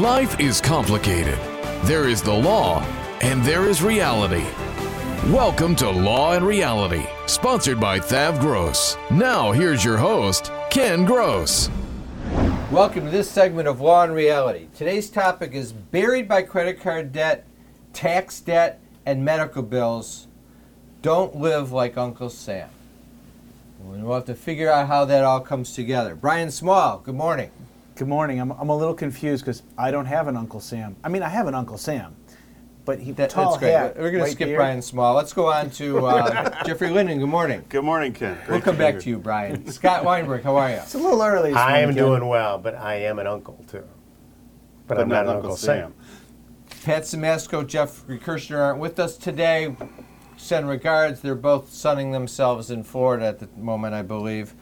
Life is complicated. There is the law, and there is reality. Welcome to Law and Reality, sponsored by Thav Gross. Now, here's your host, Ken Gross. Welcome to this segment of Law and Reality. Today's topic is buried by credit card debt, tax debt, and medical bills. Don't live like Uncle Sam. We'll have to figure out how that all comes together. Brian Small, good morning. Good morning. I'm, I'm a little confused because I don't have an Uncle Sam. I mean, I have an Uncle Sam, but he That- tall that's great. hat. We're going to white skip beard. Brian Small. Let's go on to uh, Jeffrey Linden. Good morning. Good morning, Ken. Great We'll come be back here. to you, Brian. Scott Weinberg, how are you? It's a little early. this I morning, am Ken. doing well, but I am an uncle too. But, But I'm not not, Uncle Uncle Sam. Sam. Pat Simasko, Jeffrey Kirshner aren't with us today. Send regards. They're both sunning themselves in Florida at the moment, I believe.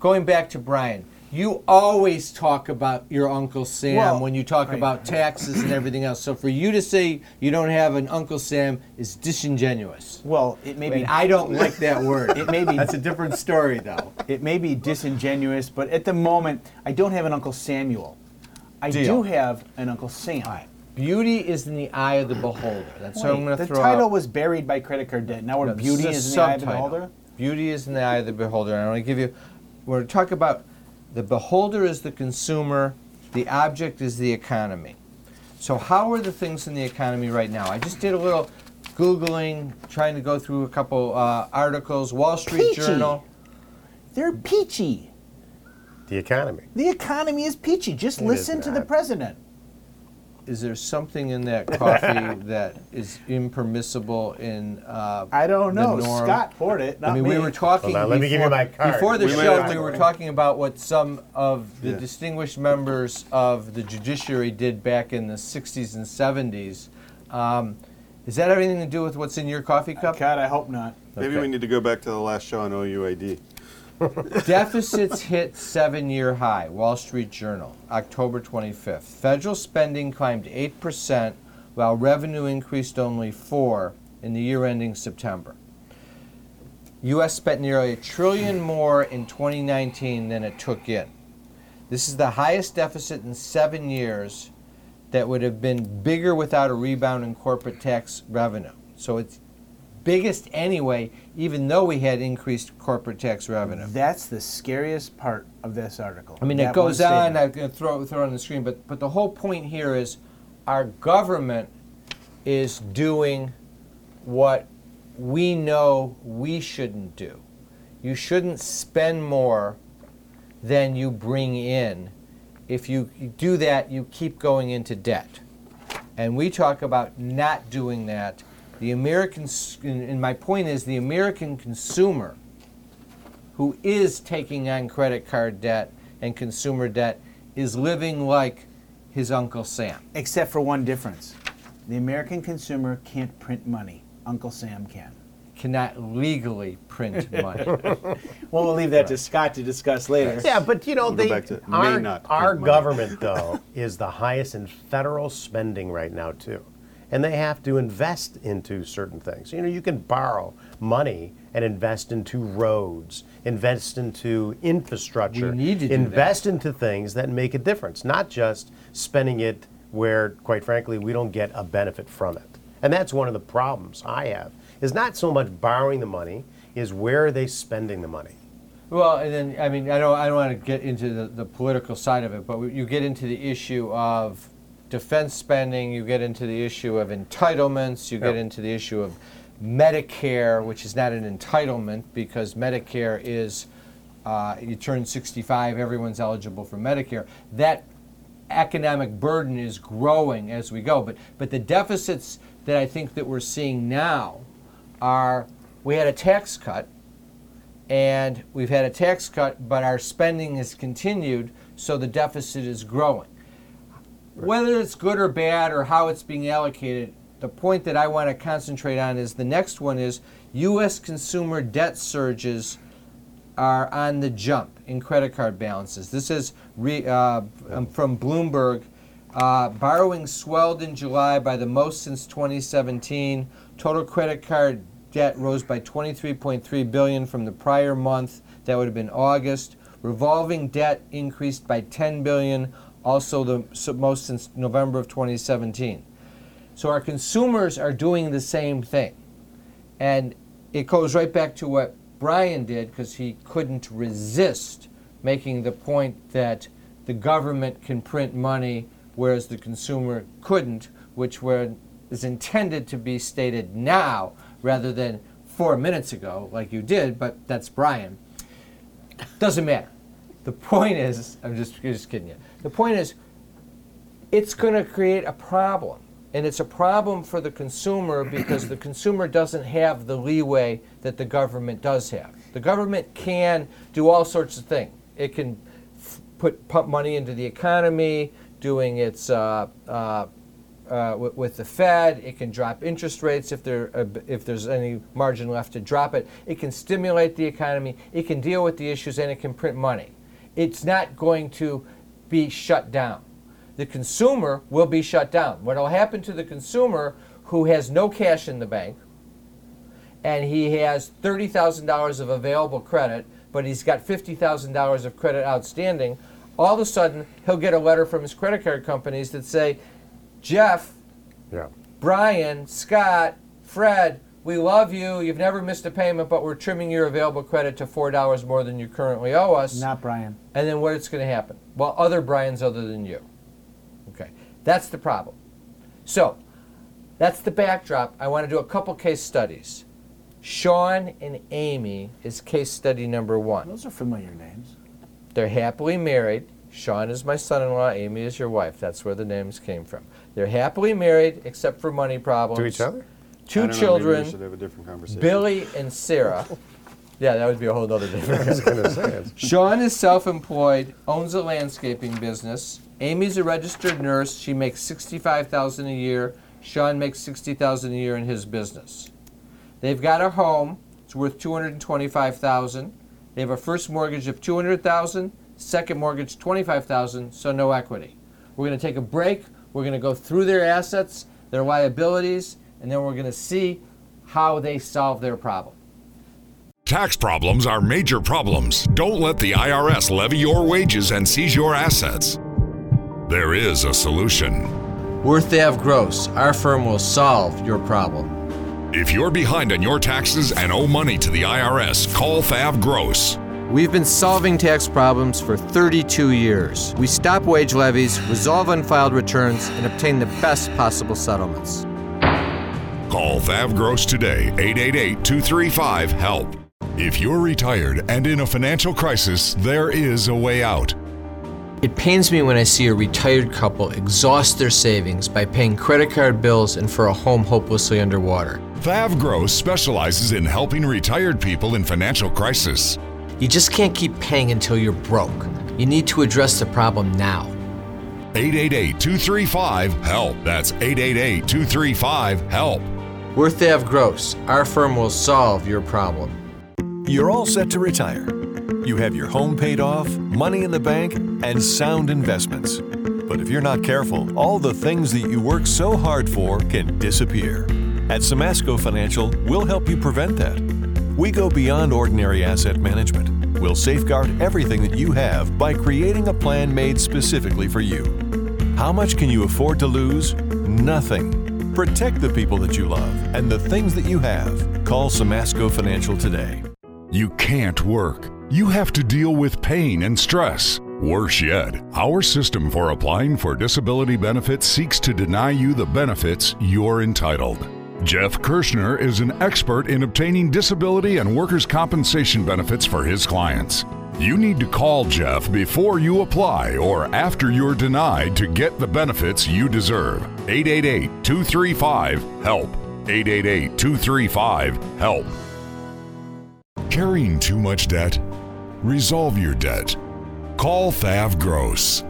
Going back to Brian, you always talk about your Uncle Sam Well, when you talk right. about taxes and everything else. So for you to say you don't have an Uncle Sam is disingenuous. Well, it may be. I don't like that word. It may be- That's a different story, though. it may be disingenuous, but at the moment, I don't have an Uncle Samuel. I Deal. do have an Uncle Sam. Beauty is in the eye of the beholder. That's what I'm Wait, going to the title out. was buried by credit card debt. Now we're No, beauty is in the eye of the beholder. Beauty is in the eye of the beholder. And I want to give you, we're going to talk about the beholder is the consumer, the object is the economy. So, how are the things in the economy right now? I just did a little Googling, trying to go through a couple uh, articles. Wall Street Peachy. Journal. They're peachy. The economy. The economy is peachy. Just It is listen to the president. Is there something in that coffee that is impermissible in uh, I don't the know. norm? Scott poured it. Not I mean, me. we were talking. Hold on, let me give you before- my card. Before the We might show, have we were talking about what some of the Yeah. distinguished members of the judiciary did back in the 60s and 70s. Um, is that everything to do with what's in your coffee cup? God, I hope not. Maybe Okay. we need to go back to the last show on OUID. Deficits hit seven-year high. Wall Street Journal, October 25th. Federal spending climbed 8%, while revenue increased only 4 in the year ending September. U.S. spent nearly a trillion more in 2019 than it took in. This is the highest deficit in seven years that would have been bigger without a rebound in corporate tax revenue. So it's biggest anyway, even though we had increased corporate tax revenue. That's the scariest part of this article. I mean, it goes on. I'm going to throw, throw it on the screen, but but the whole point here is, our government is doing what we know we shouldn't do. You shouldn't spend more than you bring in. If you do that, you keep going into debt. And we talk about not doing that. The American, and and my point is, the American consumer who is taking on credit card debt and consumer debt is living like his Uncle Sam. Except for one difference. The American consumer can't print money. Uncle Sam can. Cannot legally print money. Well, we'll leave that to Scott to discuss later. Yeah, but you know, We'll they, may our, not our government, though, is the highest in federal spending right now, too. And they have to invest into certain things. You know, you can borrow money and invest into roads, invest into infrastructure, We need to do invest into things that make a difference, not just spending it where, quite frankly, we don't get a benefit from it. And that's one of the problems I have, is not so much borrowing the money, is where are they spending the money? well, and then I mean, I don't, I don't want to get into the, the political side of it, but you get into the issue of defense spending, you get into the issue of entitlements, you get into the issue of Medicare, which is not an entitlement because Medicare is uh, you turn 65, everyone's eligible for Medicare. That economic burden is growing as we go. But but the deficits that I think that we're seeing now are we had a tax cut and we've had a tax cut, but our spending has continued, so the deficit is growing. Whether it's good or bad or how it's being allocated, the point that I want to concentrate on is the next one is U.S. consumer debt surges are on the jump in credit card balances. This is re, uh, um, from Bloomberg. Uh, borrowing swelled in July by the most since 2017. Total credit card debt rose by 23.3 billion from the prior month. That would have been August. Revolving debt increased by 10 billion, also the most since November of 2017. So our consumers are doing the same thing. And it goes right back to what Brian did because he couldn't resist making the point that the government can print money whereas the consumer couldn't, which were, is intended to be stated now rather than four minutes ago, like you did, but that's Brian. Doesn't matter. The point is, I'm just, just kidding you. The point is, it's going to create a problem. And it's a problem for the consumer because the consumer doesn't have the leeway that the government does have. The government can do all sorts of things. It can put pump money into the economy, doing its uh, uh, uh, with, with the Fed. It can drop interest rates if there uh, if there's any margin left to drop it. It can stimulate the economy. It can deal with the issues and it can print money. It's not going to be shut down. The consumer will be shut down. What will happen to the consumer who has no cash in the bank and he has $30,000 of available credit, but he's got $50,000 of credit outstanding, all of a sudden he'll get a letter from his credit card companies that say, Jeff, Yeah. Brian, Scott, Fred, we love you. You've never missed a payment, but we're trimming your available credit to $4 more than you currently owe us. Not Brian. And then what's going to happen? Well, other Brian's other than you. Okay, that's the problem. So, that's the backdrop. I want to do a couple case studies. Sean and Amy is case study number one. Those are familiar names. They're happily married. Sean is my son in law, Amy is your wife. That's where the names came from. They're happily married, except for money problems. To each other? I Two don't know, maybe children, we should have a different conversation. Billy and Sarah. Yeah, that would be a whole other different I was going to say it. Sean is self-employed, owns a landscaping business. Amy's a registered nurse. She makes sixty-five thousand a year. Sean makes sixty thousand a year in his business. They've got a home. It's worth two hundred and twenty-five thousand. They have a first mortgage of two hundred thousand. Second mortgage twenty-five thousand. So no equity. We're going to take a break. We're going to go through their assets, their liabilities, and then we're going to see how they solve their problem. Tax problems are major problems. Don't let the IRS levy your wages and seize your assets. There is a solution. We're Thav Gross. Our firm will solve your problem. If you're behind on your taxes and owe money to the IRS, call Thav Gross. We've been solving tax problems for 32 years. We stop wage levies, resolve unfiled returns, and obtain the best possible settlements. Call Thav Gross today, 888 235 HELP. If you're retired and in a financial crisis, there is a way out. It pains me when I see a retired couple exhaust their savings by paying credit card bills and for a home hopelessly underwater. Thav Gross specializes in helping retired people in financial crisis. You just can't keep paying until you're broke. You need to address the problem now. 888 235 HELP. That's 888 235 HELP. We're Thav Gross. Our firm will solve your problem. You're all set to retire. You have your home paid off, money in the bank, and sound investments. But if you're not careful, all the things that you work so hard for can disappear. At Simasko Financial, we'll help you prevent that. We go beyond ordinary asset management. We'll safeguard everything that you have by creating a plan made specifically for you. How much can you afford to lose? Nothing. Protect the people that you love and the things that you have. Call Simasko Financial today. You can't work. You have to deal with pain and stress. Worse yet, our system for applying for disability benefits seeks to deny you the benefits you're entitled. Jeff Kirschner is an expert in obtaining disability and workers' compensation benefits for his clients. You need to call Jeff before you apply or after you're denied to get the benefits you deserve. 888 235 HELP. 888 235 HELP. Carrying too much debt? Resolve your debt. Call Thav Gross.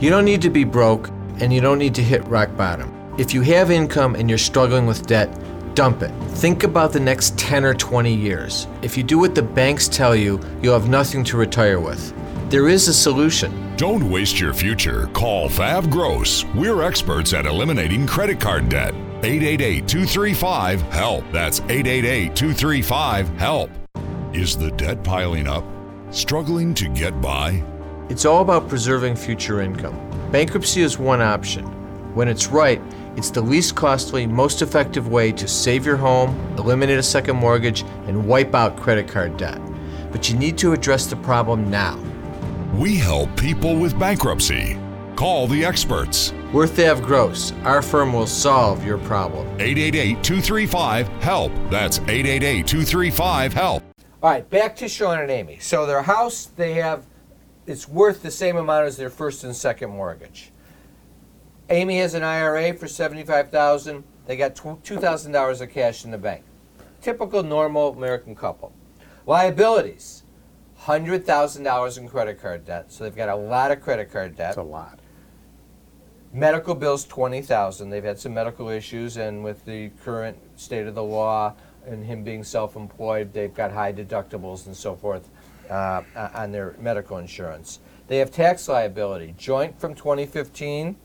You don't need to be broke and you don't need to hit rock bottom. If you have income and you're struggling with debt, dump it. Think about the next 10 or 20 years. If you do what the banks tell you, you'll have nothing to retire with. There is a solution. Don't waste your future. Call Thav Gross. We're experts at eliminating credit card debt. 888 235 HELP. That's 888 235 HELP. Is the debt piling up? Struggling to get by? It's all about preserving future income. Bankruptcy is one option. When it's right, it's the least costly, most effective way to save your home, eliminate a second mortgage, and wipe out credit card debt. But you need to address the problem now. We help people with bankruptcy. Call the experts. We're Thav Gross, our firm will solve your problem. 888 235 HELP. That's 888 235 HELP. All right, back to Sean and Amy. So their house, they have, it's worth the same amount as their first and second mortgage. Amy has an IRA for seventy-five thousand. They got two thousand dollars of cash in the bank. Typical normal American couple. Liabilities, hundred thousand dollars in credit card debt. So they've got a lot of credit card debt. That's a lot. Medical bills twenty thousand. They've had some medical issues, and with the current state of the law and him being self-employed, they've got high deductibles and so forth uh, on their medical insurance. They have tax liability, joint from 2015,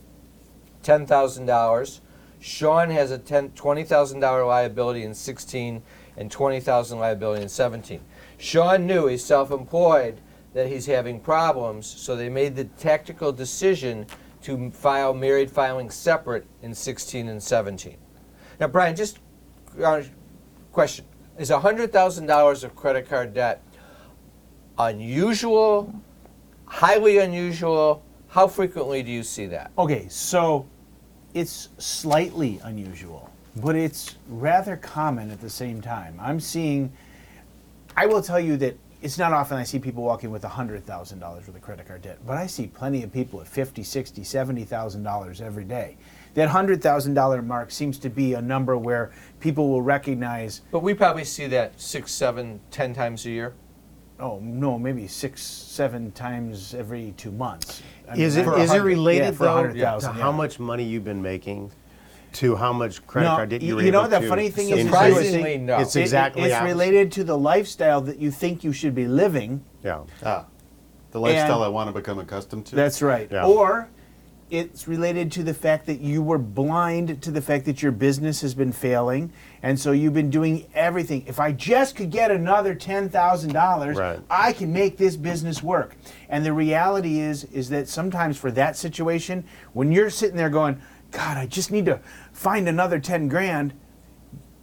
ten thousand dollars. Sean has a ten, twenty thousand dollar liability in 16 and twenty thousand liability in 17. Sean knew he's self-employed that he's having problems, so they made the tactical decision to file married filing separate in 16 and 17. Now, Brian, just uh, question: Is hundred thousand dollars of credit card debt unusual, highly unusual? How frequently do you see that? Okay, so it's slightly unusual, but it's rather common at the same time. I'm seeing, I will tell you that it's not often I see people walking with $100,000 worth of credit card debt, but I see plenty of people at 50, 60, $70,000 every day. That $100,000 mark seems to be a number where people will recognize, But we probably see that six, seven, ten times a year. oh, no, maybe six, seven times every two months. I Is mean, it for a is it hundred- related yeah, for a though hundred to thousand, how much money you've been making, to how much credit No, card debt y- you were you know able the to funny thing is, is? Surprisingly, no. It's It- it- exactly it's opposite. related to the lifestyle that you think you should be living. Yeah. Ah, the lifestyle And- I want to become accustomed to. That's right. Yeah. Or it's related to the fact that you were blind to the fact that your business has been failing, and so you've been doing everything. If I just could get another ten thousand dollars, Right. I can make this business work. And the reality is, is that sometimes for that situation, when you're sitting there going, "God, I just need to find another ten grand,"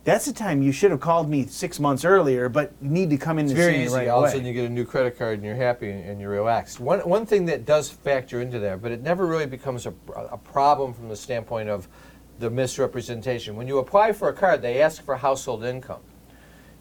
that's the time you should have called me six months earlier, but you need to come in It's and very see easy. right All of a sudden, you get a new credit card and you're happy and you're relaxed. One, one thing that does factor into there, but it never really becomes a, a problem from the standpoint of the misrepresentation. When you apply for a card, they ask for household income,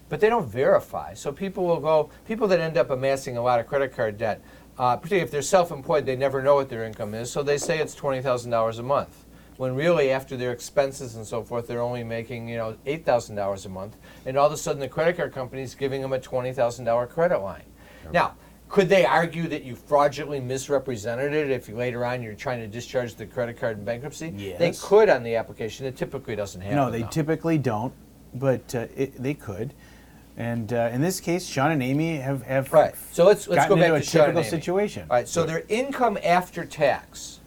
but they don't verify. So people will go, people that end up amassing a lot of credit card debt, uh, particularly if they're self employed, they never know what their income is, so they say it's $20,000 a month. When really, after their expenses and so forth, they're only making you know eight thousand dollars a month, and all of a sudden the credit card company's giving them a twenty thousand dollar credit line. Now, could they argue that you fraudulently misrepresented it if you, later on you're trying to discharge the credit card in bankruptcy? Yes. They could on the application. It typically doesn't happen. No, they though. typically don't, but uh, it, they could. And uh, in this case, Sean and Amy have, have Right. So let's let's go back to a Sean typical Amy. situation. All right. So their income after tax,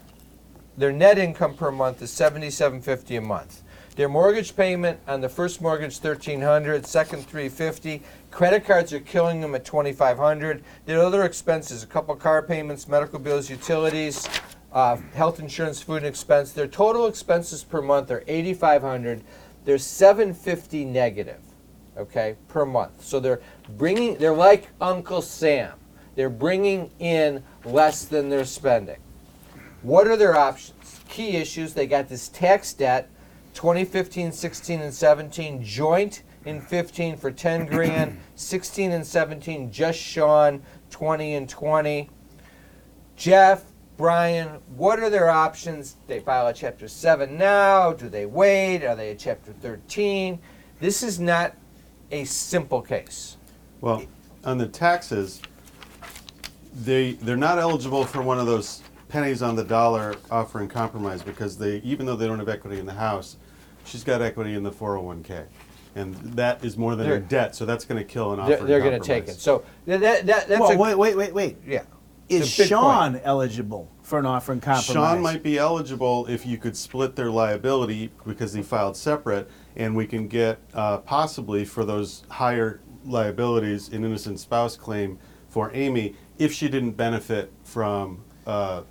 their net income per month is seventy-seven fifty a month. Their mortgage payment on the first mortgage thirteen hundred, second three fifty. Credit cards are killing them at twenty-five hundred. Their other expenses, a couple car payments, medical bills, utilities, uh, health insurance, food and expense. Their total expenses per month are eighty-five hundred. They're seven fifty negative okay, per month. So they're bringing, they're like Uncle Sam. They're bringing in less than they're spending. What are their options? Key issues they got this tax debt 2015, 16, and 17, joint in 15 for 10 grand, 16 and 17, just Sean 20 and 20. Jeff, Brian, what are their options? They file a Chapter 7 now. Do they wait? Are they a Chapter 13? This is not a simple case. Well, on the taxes, they they're not eligible for one of those pennies on the dollar offer in compromise because they, even though they don't have equity in the house, she's got equity in the 401k. And that is more than her They're- debt, so that's going to kill an They're, they're going to take it. So that, that, that- that's well, a, wait, wait, wait, wait. yeah. Is It's a big Sean point. eligible for an offer in compromise? Sean might be eligible if you could split their liability because they filed separate, and we can get uh, possibly for those higher liabilities an innocent spouse claim for Amy if she didn't benefit from uh,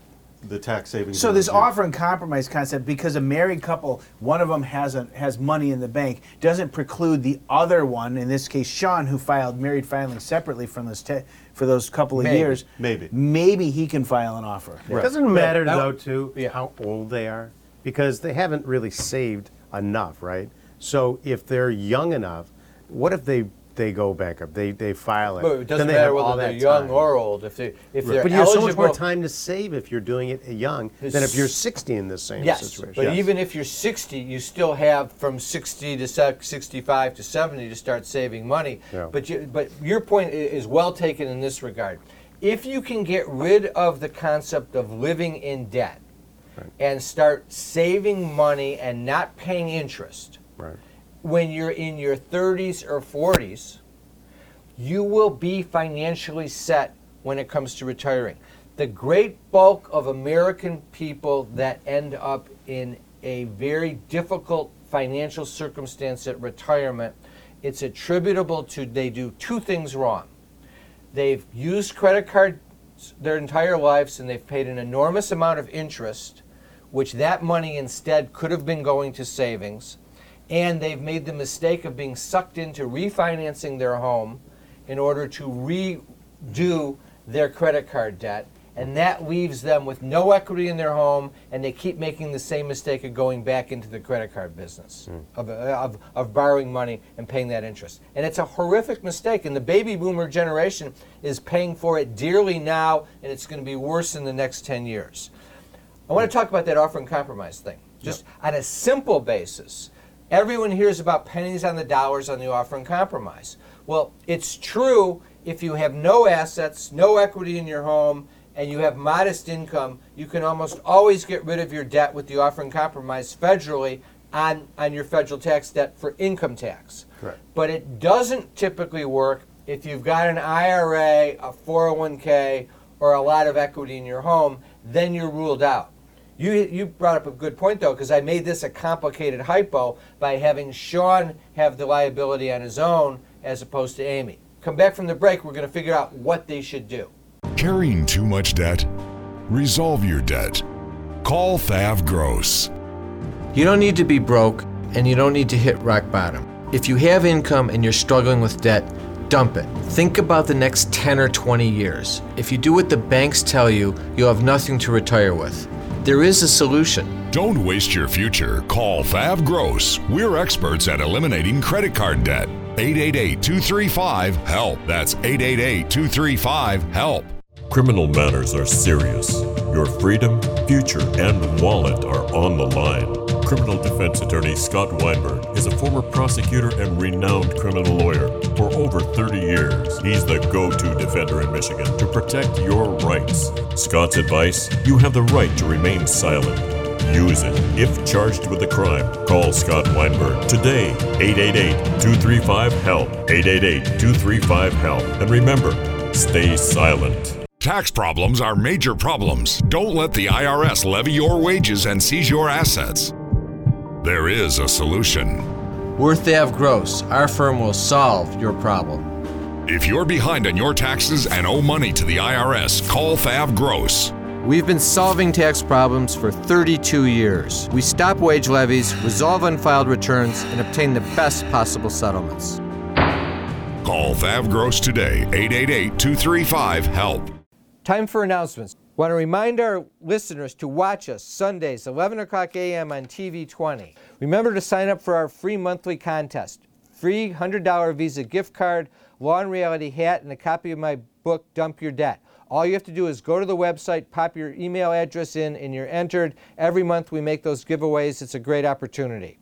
the tax savings. So this offer and compromise concept, because a married couple, one of them has a, has money in the bank, doesn't preclude the other one, in this case Sean, who filed married filing separately from those te- for those couple of Maybe, years. maybe. maybe he can file an offer. It doesn't matter That- though, too, yeah. how old they are, because they haven't really saved enough, right? So if they're young enough, what if they they go bankrupt? They they file it. But it doesn't then they matter have all whether they're that young time. or old. If they if they're But you have so much more time to save if you're doing it young than if you're 60 in this same Yes, situation. but even if you're 60, you still have from 60 to se- 65 to 70 to start saving money. Yeah. But you, but your point i- is well taken in this regard. If you can get rid of the concept of living in debt and start saving money and not paying interest right. When you're in your 30s or 40s, you will be financially set when it comes to retiring. The great bulk of American people that end up in a very difficult financial circumstance at retirement, it's attributable to they do two things wrong. They've used credit cards their entire lives and they've paid an enormous amount of interest, which that money instead could have been going to savings. And they've made the mistake of being sucked into refinancing their home in order to redo their credit card debt. And that leaves them with no equity in their home, and they keep making the same mistake of going back into the credit card business, hmm. of, uh, of, of borrowing money and paying that interest. And it's a horrific mistake, and the baby boomer generation is paying for it dearly now, and it's going to be worse in the next 10 years. I want to hmm. talk about that offer and compromise thing. Just on a simple basis, everyone hears about pennies on the dollars on the offer and compromise. Well, it's true if you have no assets, no equity in your home, and you have modest income, you can almost always get rid of your debt with the offer and compromise federally on, on your federal tax debt for income tax. Correct. But it doesn't typically work if you've got an IRA, a 401k, or a lot of equity in your home, then you're ruled out. You, you brought up a good point though, because I made this a complicated hypo by having Sean have the liability on his own as opposed to Amy. Come back from the break, we're going to figure out what they should do. Carrying too much debt? Resolve your debt. Call Thav Gross. You don't need to be broke and you don't need to hit rock bottom. If you have income and you're struggling with debt, dump it. Think about the next 10 or 20 years. If you do what the banks tell you, you'll have nothing to retire with. There is a solution. Don't waste your future. Call Thav Gross. We're experts at eliminating credit card debt. 888 235 HELP. That's 888 235 HELP. Criminal matters are serious. Your freedom, future, and wallet are on the line. Criminal defense attorney Scott Weinberg is a former prosecutor and renowned criminal lawyer. For over 30 years, he's the go to defender in Michigan to protect your rights. Scott's advice you have the right to remain silent. Use it. If charged with a crime, call Scott Weinberg today. 888 235 HELP. 888 235 HELP. And remember, stay silent. Tax problems are major problems. Don't let the IRS levy your wages and seize your assets. There is a solution. We're Thav Gross. Our firm will solve your problem. If you're behind on your taxes and owe money to the IRS, call Thav Gross. We've been solving tax problems for 32 years. We stop wage levies, resolve unfiled returns, and obtain the best possible settlements. Call Thav Gross today, 888 235 HELP. Time for announcements. Want to remind our listeners to watch us Sundays, 11 o'clock a.m. on TV 20. Remember to sign up for our free monthly contest. Free $100 Visa gift card, Law and Reality hat, and a copy of my book, Dump Your Debt. All you have to do is go to the website, pop your email address in, and you're entered. Every month we make those giveaways. It's a great opportunity.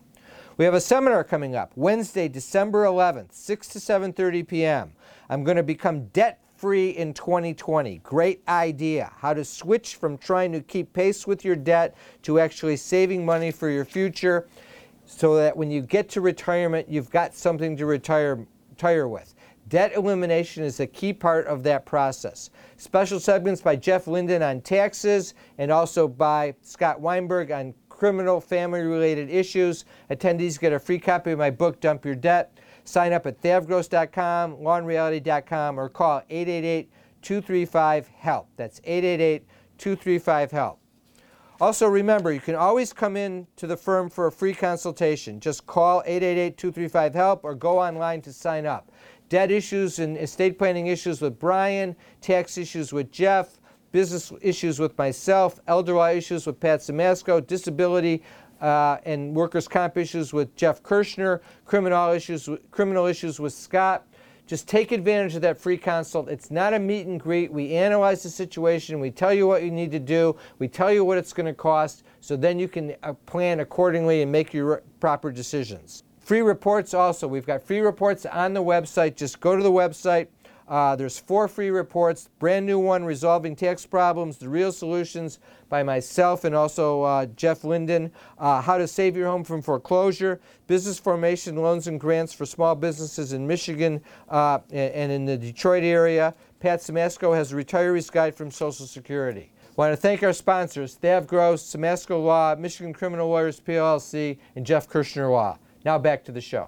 We have a seminar coming up Wednesday, December 11th, 6 to 7:30 p.m. I'm going to become debt free in 2020. Great idea. How to switch from trying to keep pace with your debt to actually saving money for your future so that when you get to retirement, you've got something to retire, retire with. Debt elimination is a key part of that process. Special segments by Jeff Linden on taxes and also by Scott Weinberg on criminal family related issues. Attendees get a free copy of my book, Dump Your Debt. Sign up at thavgross.com, lawandreality.com, or call 888 235 HELP. That's 888 235 HELP. Also, remember, you can always come in to the firm for a free consultation. Just call 888 235 HELP or go online to sign up. Debt issues and estate planning issues with Brian, tax issues with Jeff, business issues with myself, elder law issues with Pat Simasko, disability uh, and workers' comp issues with Jeff Kirschner, criminal issues, criminal issues with Scott. Just take advantage of that free consult. It's not a meet and greet. We analyze the situation. We tell you what you need to do. We tell you what it's going to cost. So then you can uh, plan accordingly and make your proper decisions. Free reports also. We've got free reports on the website. Just go to the website. Uh, there's four free reports. Brand new one, Resolving Tax Problems, The Real Solutions by myself and also uh, Jeff Linden. Uh, how to Save Your Home from Foreclosure, Business Formation Loans and Grants for Small Businesses in Michigan uh, and in the Detroit area. Pat Simasko has a Retiree's Guide from Social Security. Want to thank our sponsors, Thav Gross, Simasko Law, Michigan Criminal Lawyers PLC, and Jeff Kirschner Law. Now back to the show.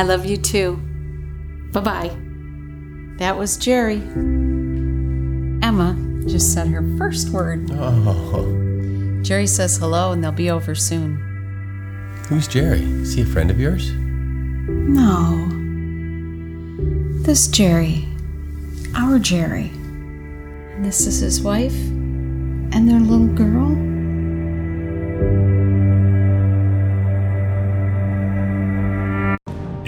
I love you too. Bye bye. That was Jerry. Emma just said her first word. Oh. Jerry says hello and they'll be over soon. Who's Jerry? Is he a friend of yours? No. This Jerry. Our Jerry. And this is his wife and their little girl.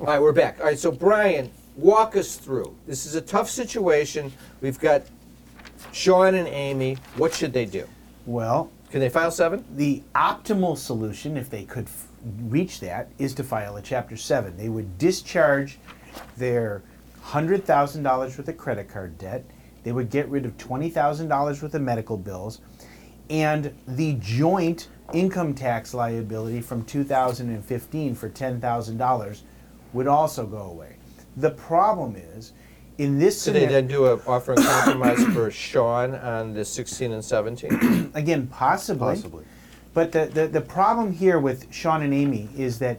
All right, we're back. All right, so Brian, walk us through. This is a tough situation. We've got Sean and Amy. What should they do? Well, Can they file seven? the optimal solution, if they could f- reach that, is to file a Chapter 7. They would discharge their $100,000 worth of credit card debt, they would get rid of $20,000 worth of medical bills, and the joint income tax liability from 2015 for $10,000 would also go away. The problem is, in this So they scenario, then do a offer and compromise for Sean on the 16 and 17? again, possibly. Possibly. But the, the, the problem here with Sean and Amy is that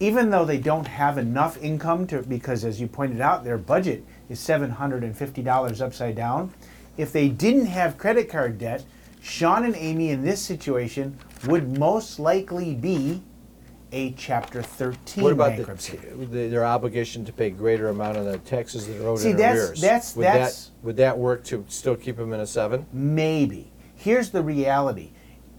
even though they don't have enough income to, because as you pointed out, their budget is $750 upside down, if they didn't have credit card debt, Sean and Amy in this situation would most likely be a Chapter 13 What about the, bankruptcy. the- their obligation to pay greater amount of the taxes that are owed See, in that's- arrears? that's- would that's- that would that work to still keep them in a seven? Maybe. Here's the reality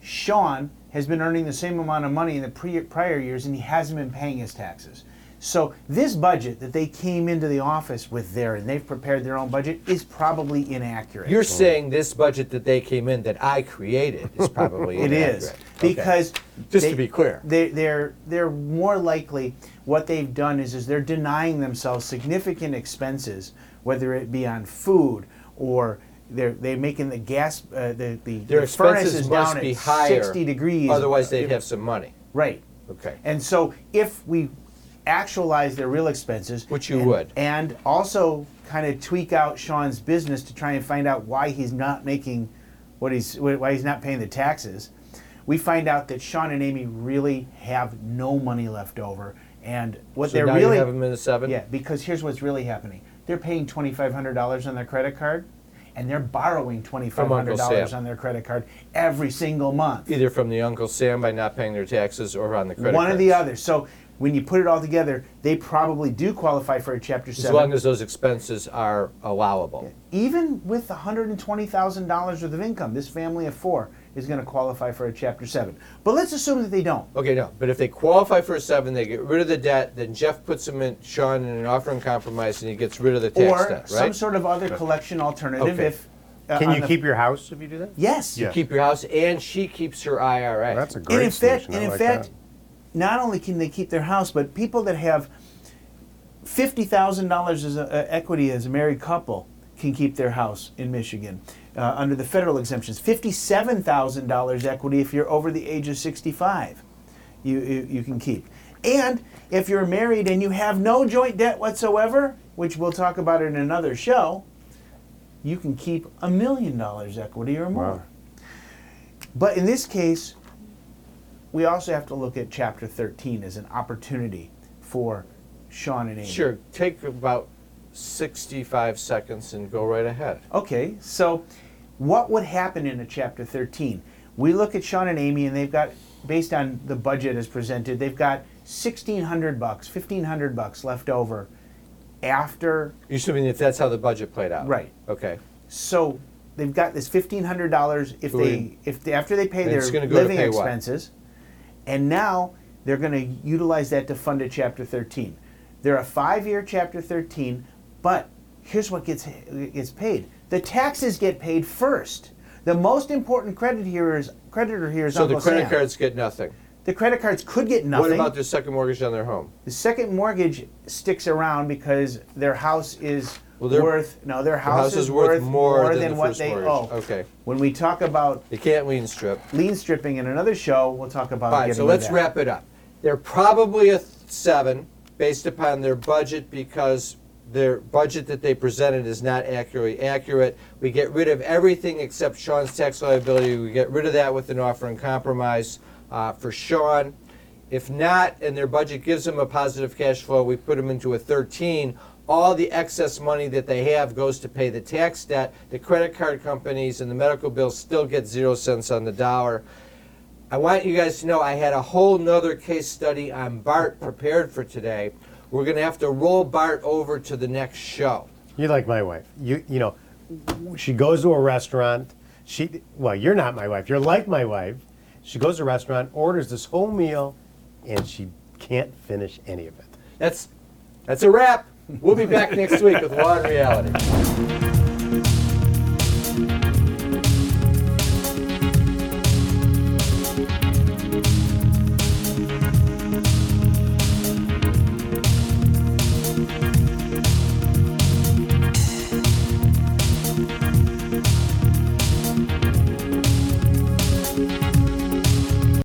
Sean has been earning the same amount of money in the pre- prior years and he hasn't been paying his taxes. So, this budget that they came into the office with there and they've prepared their own budget is probably inaccurate. You're saying this budget that they came in that I created is probably It inaccurate. is Okay. because Just to be clear. they, they're they're more likely what they've done is is they're denying themselves significant expenses, whether it be on food or they're they're making the gas uh, the the, their the furnace expenses is must down be at higher. 60 degrees. Otherwise, they'd have some money. right. Okay. And so if we actualize their real expenses. Which you and- would. And also kind of tweak out Sean's business to try and find out why he's not making what he's why he's not paying the taxes. We find out that Sean and Amy really have no money left over, and what So they're now really you have them in the seven. yeah, because here's what's really happening. They're paying twenty five hundred dollars on their credit card, and they're borrowing twenty five hundred dollars on their credit card every single month. Either from the Uncle Sam by not paying their taxes, or on the credit. One or the cards. other. So when you put it all together, they probably do qualify for a Chapter 7. As long as those expenses are allowable. even with one hundred and twenty thousand dollars worth of income, this family of four is going to qualify for a Chapter Seven. But let's assume that they don't. Okay, no, but if they qualify for a seven, they get rid of the debt. Then Jeff puts them in Sean in an offer in compromise, and he gets rid of the tax or debt, some sort of other collection alternative. Okay. If uh, Can on you the- keep your house if you do that? Yes. Yeah. Keep your house, and she keeps her IRA. That's a and great in fact, solution. and I in like fact, that. Not only can they keep their house, but people that have fifty thousand dollars as a, uh, equity as a married couple can keep their house in Michigan uh, under the federal exemptions. Fifty-seven thousand dollars equity if you're over the age of sixty-five, you, you you can keep. And if you're married and you have no joint debt whatsoever, which we'll talk about in another show, you can keep a million dollars equity or more. Wow. But in this case, we also have to look at Chapter 13 as an opportunity for Sean and Amy. Sure, take about 65 seconds and go right ahead. Okay, so what would happen in a Chapter 13? We look at Sean and Amy, and they've got, based on the budget as presented, they've got 1600 bucks, 1500 bucks left over after You're assuming if that's how the budget played out? Right. Okay. So they've got this fifteen hundred dollars if they if they, after they pay And their it's gonna to living expenses. what? And now they're going to utilize that to fund a Chapter thirteen. They're a five-year Chapter thirteen, but here's what gets gets paid: the taxes get paid first. The most important credit here is creditor here is So Uncle the credit Sam. cards get nothing. The credit cards could get nothing. What about their second mortgage on their home? the second mortgage sticks around because their house is Well, their- worth no, their house, is worth more than the what first they mortgage. owe. Okay. When we talk about They can't lien strip. lien stripping in another show, we'll talk about. Fine, getting so rid let's that. wrap it up. They're probably a th- seven based upon their budget because their budget that they presented is not accurately accurate. We get rid of everything except Sean's tax liability. We get rid of that with an offer and compromise uh, for Sean. If not, and their budget gives them a positive cash flow, we put them into a 13. All the excess money that they have goes to pay the tax debt. The credit card companies and the medical bills still get zero cents on the dollar. I want you guys to know I had a whole nother case study on Bart prepared for today. We're going to have to roll Bart over to the next show. You're like my wife. You you know, she goes to a restaurant. She well, you're not my wife. You're like my wife. She goes to a restaurant, orders this whole meal, and she can't finish any of it. That's that's a wrap. We'll be back next week with and Reality.